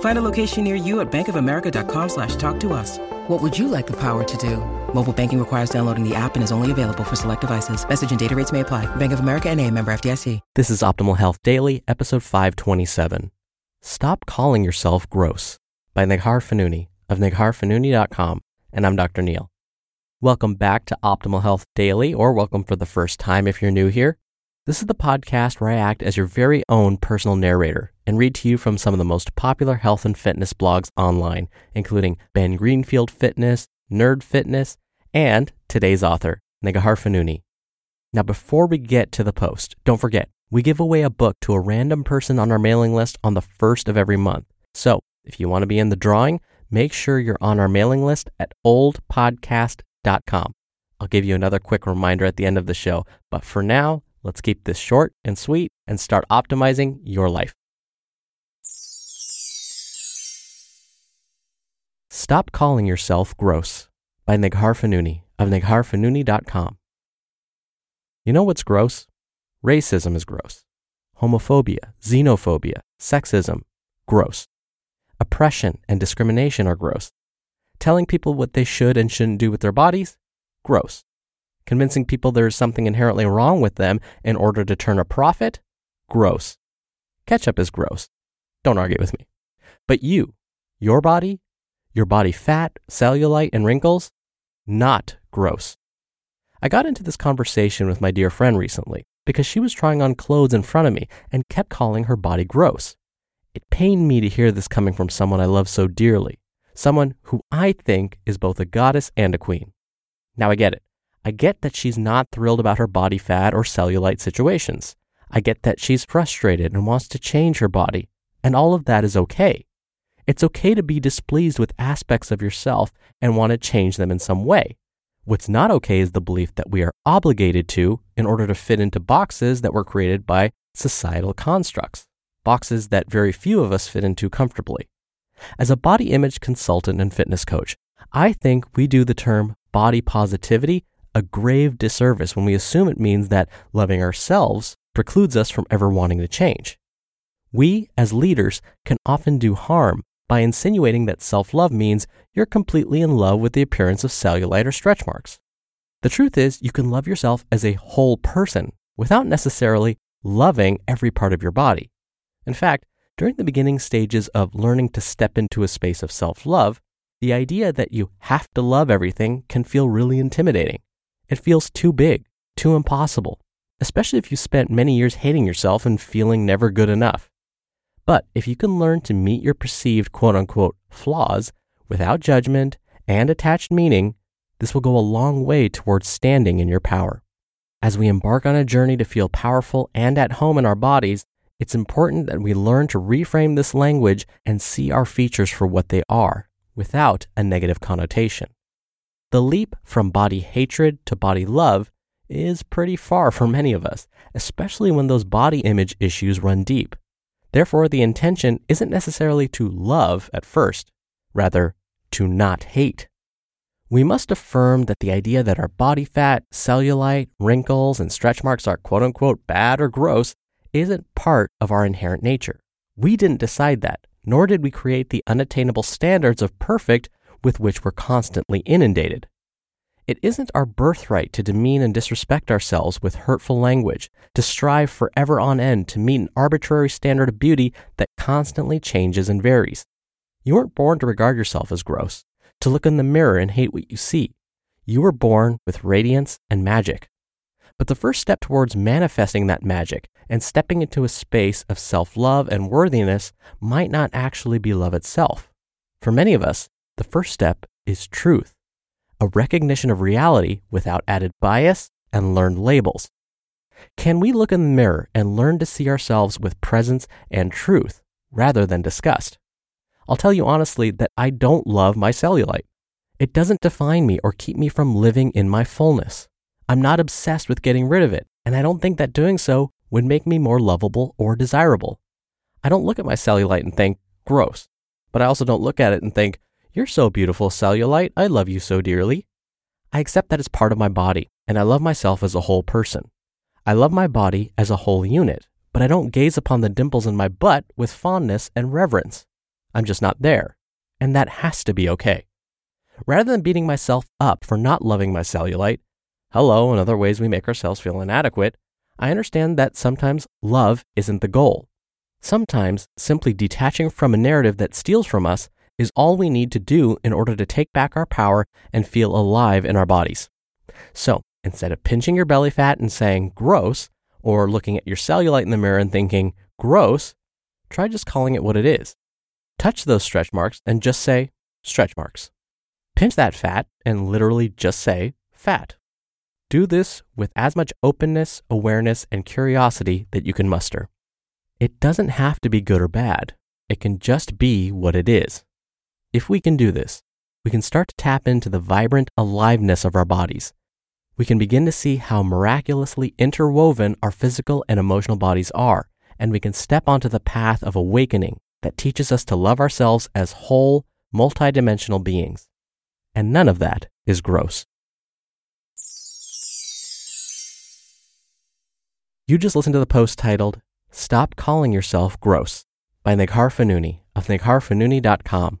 Find a location near you at bankofamerica.com slash talk to us. What would you like the power to do? Mobile banking requires downloading the app and is only available for select devices. Message and data rates may apply. Bank of America and a member FDIC. This is Optimal Health Daily, episode 527. Stop calling yourself gross by Neghar Fonooni of negharfonooni.com. And I'm Dr. Neal. Welcome back to Optimal Health Daily, or welcome for the first time if you're new here. This is the podcast where I act as your very own personal narrator and read to you from some of the most popular health and fitness blogs online, including Ben Greenfield Fitness, Nerd Fitness, and today's author, Neghar Fonooni. Now, before we get to the post, don't forget, we give away a book to a random person on our mailing list on the first of every month. So, if you want to be in the drawing, make sure you're on our mailing list at oldpodcast.com. I'll give you another quick reminder at the end of the show, but for now, let's keep this short and sweet and start optimizing your life. Stop Calling Yourself Gross by Neghar Fonooni of negharfonooni.com. You know what's gross? Racism is gross. Homophobia, xenophobia, sexism, gross. Oppression and discrimination are gross. Telling people what they should and shouldn't do with their bodies, gross. Convincing people there is something inherently wrong with them in order to turn a profit, gross. Ketchup is gross. Don't argue with me. But you, your body, your body fat, cellulite, and wrinkles, not gross. I got into this conversation with my dear friend recently because she was trying on clothes in front of me and kept calling her body gross. It pained me to hear this coming from someone I love so dearly, someone who I think is both a goddess and a queen. Now I get it. I get that she's not thrilled about her body fat or cellulite situations. I get that she's frustrated and wants to change her body, and all of that is okay. It's okay to be displeased with aspects of yourself and want to change them in some way. What's not okay is the belief that we are obligated to in order to fit into boxes that were created by societal constructs, boxes that very few of us fit into comfortably. As a body image consultant and fitness coach, I think we do the term body positivity a grave disservice when we assume it means that loving ourselves precludes us from ever wanting to change. We, as leaders, can often do harm by insinuating that self love means you're completely in love with the appearance of cellulite or stretch marks. The truth is, you can love yourself as a whole person without necessarily loving every part of your body. In fact, during the beginning stages of learning to step into a space of self love, the idea that you have to love everything can feel really intimidating. It feels too big, too impossible, especially if you spent many years hating yourself and feeling never good enough. But if you can learn to meet your perceived quote unquote flaws without judgment and attached meaning, this will go a long way towards standing in your power. As we embark on a journey to feel powerful and at home in our bodies, it's important that we learn to reframe this language and see our features for what they are without a negative connotation. The leap from body hatred to body love is pretty far for many of us, especially when those body image issues run deep. Therefore, the intention isn't necessarily to love at first, rather, to not hate. We must affirm that the idea that our body fat, cellulite, wrinkles, and stretch marks are quote unquote bad or gross isn't part of our inherent nature. We didn't decide that, nor did we create the unattainable standards of perfect with which we're constantly inundated. It isn't our birthright to demean and disrespect ourselves with hurtful language, to strive forever on end to meet an arbitrary standard of beauty that constantly changes and varies. You weren't born to regard yourself as gross, to look in the mirror and hate what you see. You were born with radiance and magic. But the first step towards manifesting that magic and stepping into a space of self love and worthiness might not actually be love itself. For many of us, the first step is truth, a recognition of reality without added bias and learned labels. Can we look in the mirror and learn to see ourselves with presence and truth rather than disgust? I'll tell you honestly that I don't love my cellulite. It doesn't define me or keep me from living in my fullness. I'm not obsessed with getting rid of it, and I don't think that doing so would make me more lovable or desirable. I don't look at my cellulite and think, gross. But I also don't look at it and think, you're so beautiful, cellulite. I love you so dearly. I accept that it's part of my body, and I love myself as a whole person. I love my body as a whole unit, but I don't gaze upon the dimples in my butt with fondness and reverence. I'm just not there, and that has to be okay. Rather than beating myself up for not loving my cellulite, hello, and other ways we make ourselves feel inadequate, I understand that sometimes love isn't the goal. Sometimes simply detaching from a narrative that steals from us is all we need to do in order to take back our power and feel alive in our bodies. So instead of pinching your belly fat and saying gross, or looking at your cellulite in the mirror and thinking gross, try just calling it what it is. Touch those stretch marks and just say stretch marks. Pinch that fat and literally just say fat. Do this with as much openness, awareness, and curiosity that you can muster. It doesn't have to be good or bad. It can just be what it is. If we can do this, we can start to tap into the vibrant aliveness of our bodies. We can begin to see how miraculously interwoven our physical and emotional bodies are, and we can step onto the path of awakening that teaches us to love ourselves as whole, multidimensional beings. And none of that is gross. You just listened to the post titled, Stop Calling Yourself Gross by Neghar Fonooni of negharfonooni.com.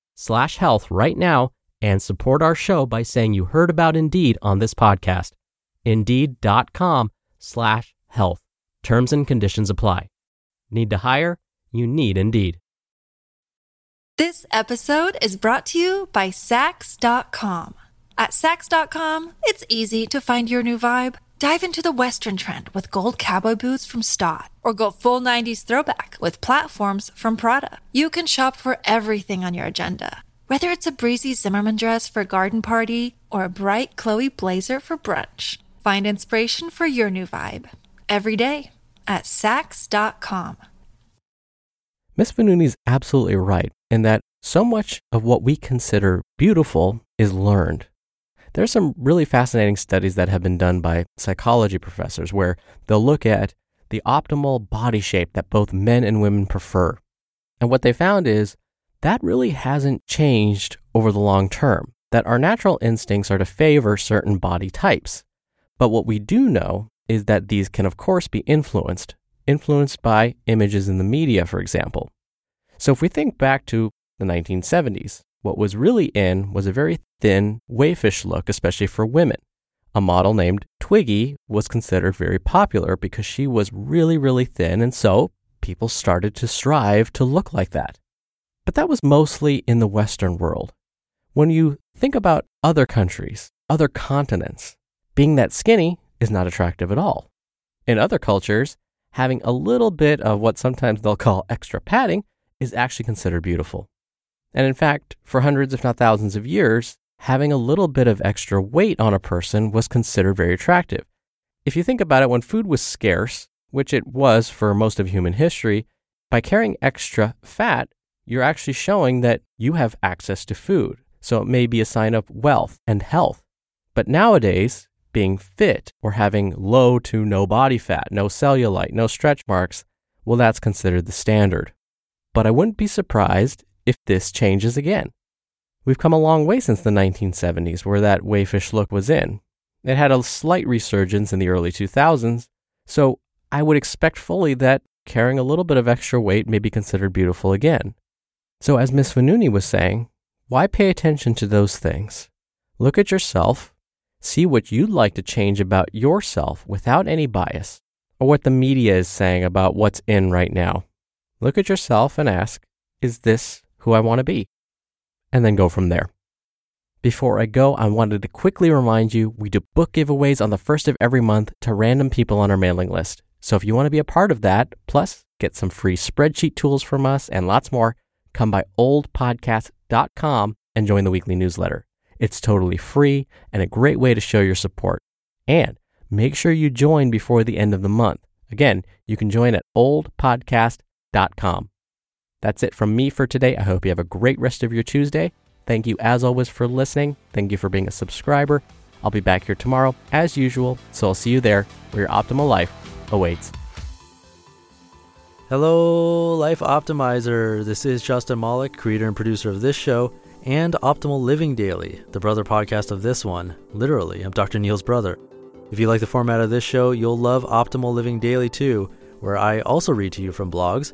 slash health right now and support our show by saying you heard about Indeed on this podcast. Indeed.com slash health. Terms and conditions apply. Need to hire? You need Indeed. This episode is brought to you by Saks.com. At Saks.com, it's easy to find your new vibe. Dive into the Western trend with gold cowboy boots from Staud, or go full 90s throwback with platforms from Prada. You can shop for everything on your agenda, whether it's a breezy Zimmermann dress for a garden party or a bright Chloe blazer for brunch. Find inspiration for your new vibe every day at Saks.com. Miss Fonooni's absolutely right in that so much of what we consider beautiful is learned. There are some really fascinating studies that have been done by psychology professors where they'll look at the optimal body shape that both men and women prefer. And what they found is that really hasn't changed over the long term, that our natural instincts are to favor certain body types. But what we do know is that these can, of course, be influenced, influenced by images in the media, for example. So if we think back to the 1970s, what was really in was a very thin, waifish look, especially for women. A model named Twiggy was considered very popular because she was really, really thin, and so people started to strive to look like that. But that was mostly in the Western world. When you think about other countries, other continents, being that skinny is not attractive at all. In other cultures, having a little bit of what sometimes they'll call extra padding is actually considered beautiful. And in fact, for hundreds, if not thousands of years, having a little bit of extra weight on a person was considered very attractive. If you think about it, when food was scarce, which it was for most of human history, By carrying extra fat, you're actually showing that you have access to food. So it may be a sign of wealth and health. But nowadays, being fit or having low to no body fat, no cellulite, no stretch marks, well, that's considered the standard. But I wouldn't be surprised if this changes again. We've come a long way since the 1970s, where that wayfish look was in. It had a slight resurgence in the early 2000s, so I would expect fully that carrying a little bit of extra weight may be considered beautiful again. So, as Miss Fonooni was saying, why pay attention to those things? Look at yourself, see what you'd like to change about yourself without any bias, or what the media is saying about what's in right now. Look at yourself and ask, is this who I want to be? And then go from there. Before I go, I wanted to quickly remind you we do book giveaways on the first of every month to random people on our mailing list. So if you want to be a part of that, plus get some free spreadsheet tools from us and lots more, come by oldpodcast.com and join the weekly newsletter. It's totally free and a great way to show your support. And make sure you join before the end of the month. Again, you can join at oldpodcast.com. That's it from me for today. I hope you have a great rest of your Tuesday. Thank you, as always, for listening. Thank you for being a subscriber. I'll be back here tomorrow, as usual, so I'll see you there where your optimal life awaits. Hello, Life Optimizer. This is Justin Malik, creator and producer of this show and Optimal Living Daily, the brother podcast of this one. Literally, I'm Dr. Neal's brother. If you like the format of this show, you'll love Optimal Living Daily too, where I also read to you from blogs,